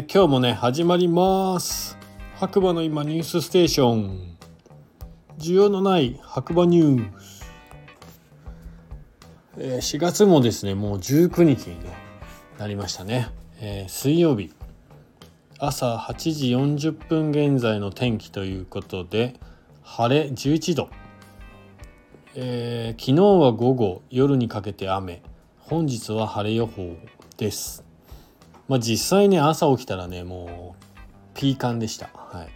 えー、今日もね始まります。白馬の今ニュースステーション。需要のない白馬ニュース、えー、4月もですねもう19日に、ね、なりましたね、えー、水曜日。朝8時40分現在の天気ということで晴れ11度、えー、昨日は午後夜にかけて雨。本日は晴れ予報です。まあ実際ね朝起きたらねもうピーカンでした。はい。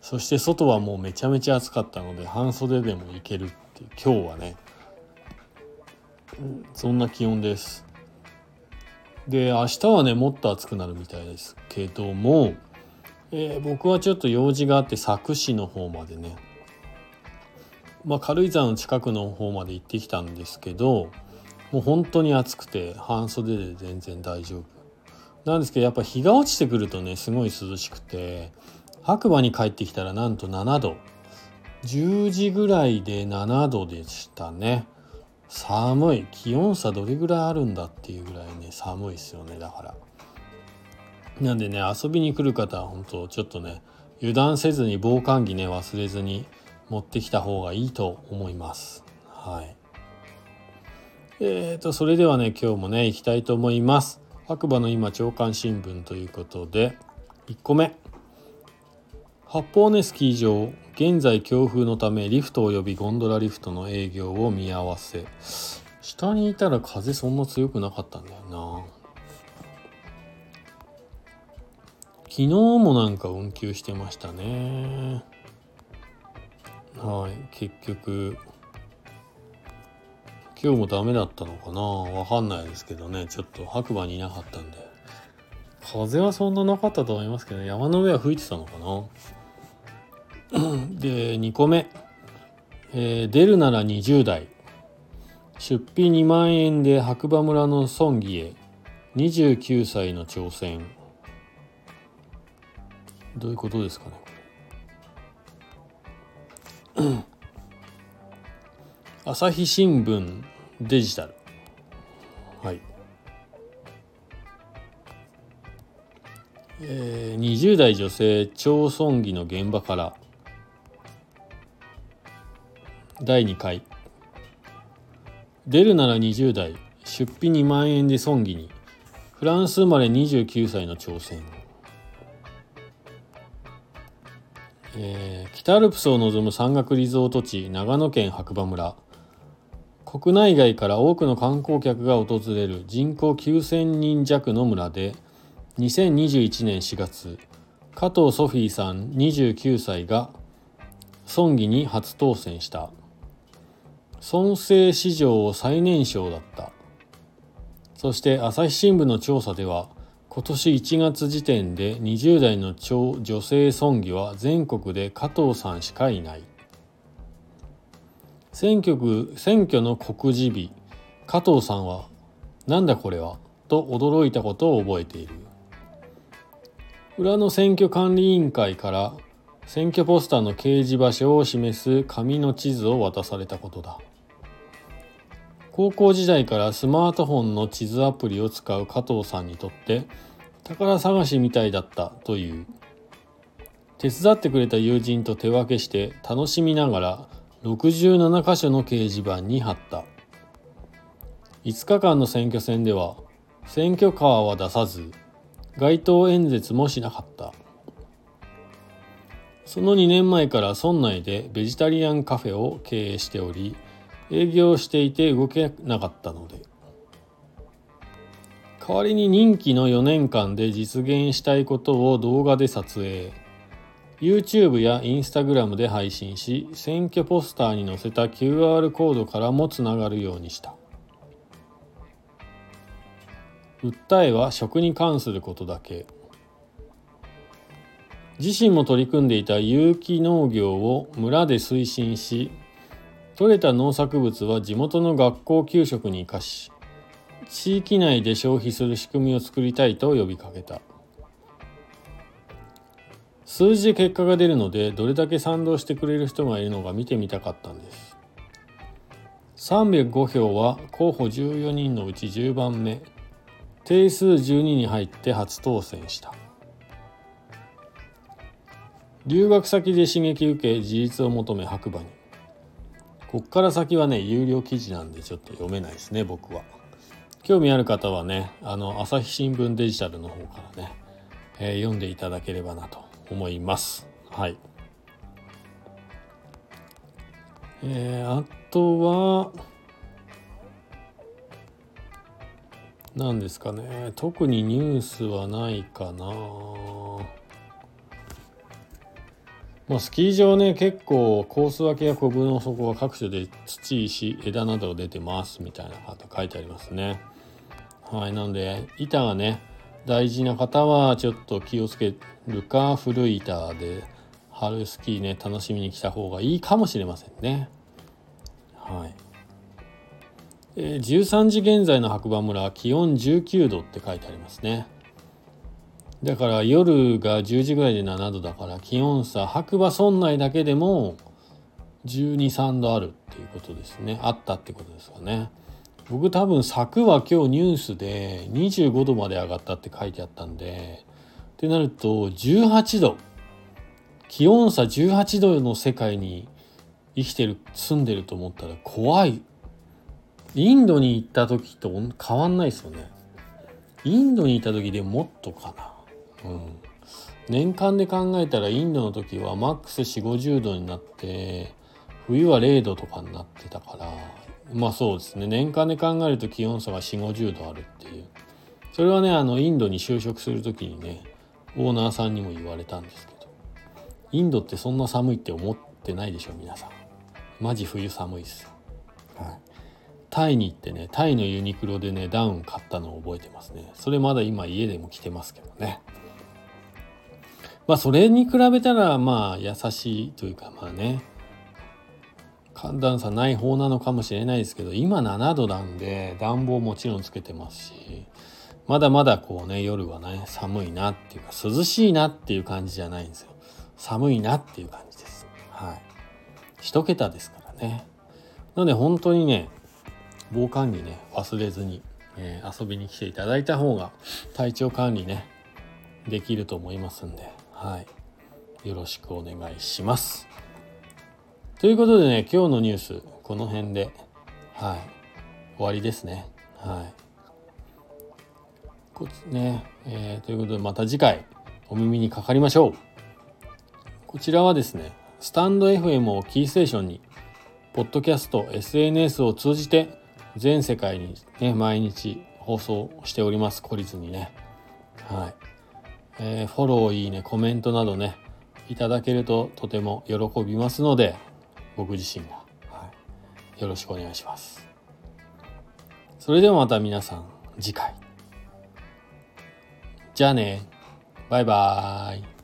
そして外はもうめちゃめちゃ暑かったので半袖でもいけるっていう今日はね、そんな気温です。で明日はねもっと暑くなるみたいですけども、えー、僕はちょっと用事があって佐久市の方までね。まあ、軽井沢の近くの方まで行ってきたんですけどもう本当に暑くて半袖で全然大丈夫。なんですけどやっぱ日が落ちてくるとねすごい涼しくて白馬に帰ってきたらなんと7度。10時ぐらいで7度でしたね。寒い。気温差どれぐらいあるんだっていうぐらいね寒いですよねだから。なんでね遊びに来る方は本当ちょっとね油断せずに防寒着ね忘れずに持ってきた方がいいと思います。はい。えーと、それではね今日もね行きたいと思います。白馬の今朝刊新聞ということで1個目。八方根スキー場現在強風のためリフト及びゴンドラリフトの営業を見合わせ。下にいたら風そんな強くなかったんだよな。昨日もなんか運休してましたね。はい結局今日もダメだったのかな？わかんないですけどね。ちょっと白馬にいなかったんで。風はそんななかったと思いますけど山の上は吹いてたのかな？で2個目、えー、出るなら20代。出費2万円で白馬村の村議へ。29歳の挑戦。どういうことですかね？朝日新聞。デジタル。はい。えー、20代女性町村議の現場から。第2回。出るなら20代。出費2万円で村議に。フランス生まれ29歳の挑戦えー、北アルプスを望む山岳リゾート地長野県白馬村。国内外から多くの観光客が訪れる人口9000人弱の村で2021年4月加藤ソフィーさん29歳が村議に初当選した。村政史上最年少だった。そして朝日新聞の調査では今年1月時点で20代の女性村議は全国で加藤さんしかいない。選挙区選挙の告示日加藤さんは「なんだこれは?」と驚いたことを覚えている裏の選挙管理委員会から選挙ポスターの掲示場所を示す紙の地図を渡されたことだ高校時代からスマートフォンの地図アプリを使う加藤さんにとって宝探しみたいだったという手伝ってくれた友人と手分けして楽しみながら67箇所の掲示板に貼った。5日間の選挙戦では選挙カーは出さず街頭演説もしなかった。その2年前から村内でベジタリアンカフェを経営しており営業していて動けなかったので。代わりに任期の4年間で実現したいことを動画で撮影。YouTube や Instagram で配信し選挙ポスターに載せた QR コードからもつながるようにした訴えは食に関することだけ自身も取り組んでいた有機農業を村で推進し取れた農作物は地元の学校給食に生かし地域内で消費する仕組みを作りたいと呼びかけた。数字で結果が出るのでどれだけ賛同してくれる人がいるのか見てみたかったんです。305票は候補14人のうち10番目。定数12に入って初当選した。留学先で刺激受け事実を求め白馬に。こっから先はね有料記事なんでちょっと読めないですね僕は。興味ある方はねあの朝日新聞デジタルの方からね、えー、読んでいただければなと。思います。はい。えー、あとは何ですかね。特にニュースはないかな。まあ、スキー場ね結構コース分けやコブの底は各所で土石枝など出てますみたいなこと書いてありますね。はい。なので板がね大事な方はちょっと気をつけるか古い板で春スキーね楽しみに来た方がいいかもしれませんね。はい、え、13時現在の白馬村気温19度って書いてありますね。だから夜が10時ぐらいで7度だから気温差白馬村内だけでも123度あるっていうことですね。あったってことですかね。僕多分柵は今日ニュースで25度まで上がったって書いてあったんでってなると18度気温差18度の世界に生きてる住んでると思ったら怖い。インドに行った時と変わんないですよね。インドにいた時でもっとかな。うん、年間で考えたらインドの時はマックス4 5 0度になって冬は0度とかになってたからまあそうですね。年間で考えると気温差が4 5 0度あるっていう。それはねあのインドに就職する時にねオーナーさんにも言われたんですけど。インドってそんな寒いって思ってないでしょ皆さん。マジ冬寒いっす。よ、はい、タイに行ってねタイのユニクロでねダウン買ったのを覚えてますね。それまだ今家でも着てますけどね。まあそれに比べたらまあ優しいというかまあね寒暖差ない方なのかもしれないですけど今7度なんで暖房もちろんつけてますしまだまだこうね夜はね寒いなっていうか涼しいなっていう感じじゃないんですよ。寒いなっていう感じです。はい。一桁ですからね。なので本当にね防寒着ね忘れずに、えー、遊びに来ていただいた方が体調管理ねできると思いますんではい。よろしくお願いします。ということでね今日のニュースこの辺ではい終わりですね。はい。こね、えー、ということでまた次回お耳にかかりましょう。こちらはですねスタンド FM をキーステーションにポッドキャスト SNS を通じて全世界にね毎日放送しております懲りずにね。はい。えー、フォロー、いいね、コメントなどね、いただけるととても喜びますので、僕自身が、はい、よろしくお願いします。それではまた皆さん、次回。じゃあね、バイバーイ。